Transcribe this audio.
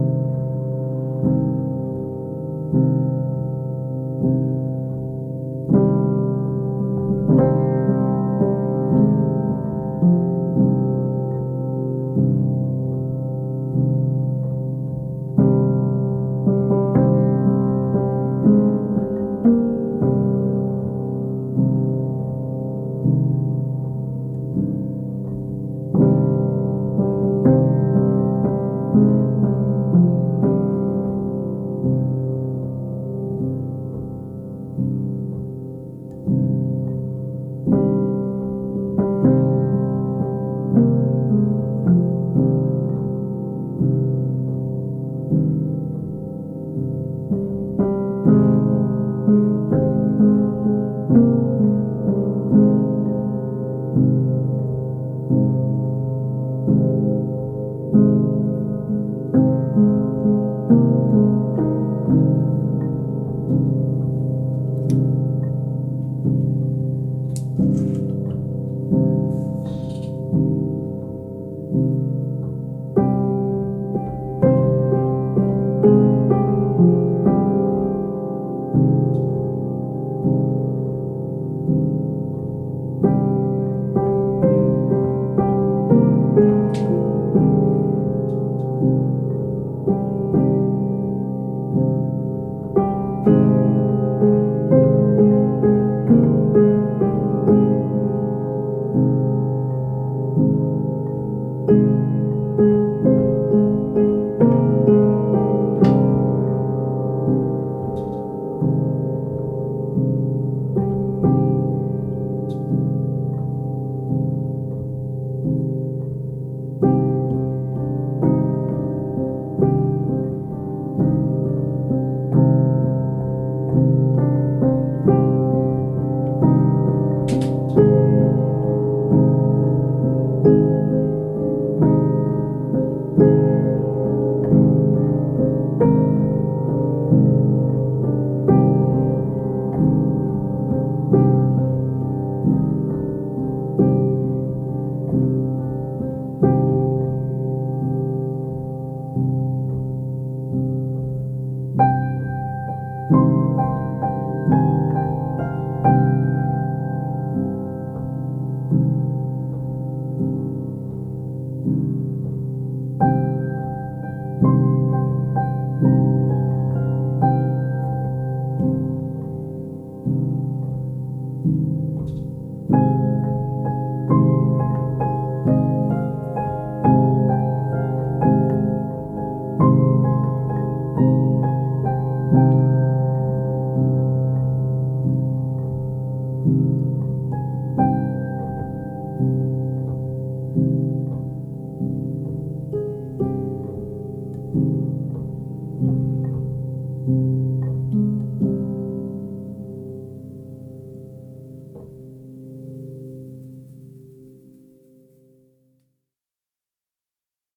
thank you you.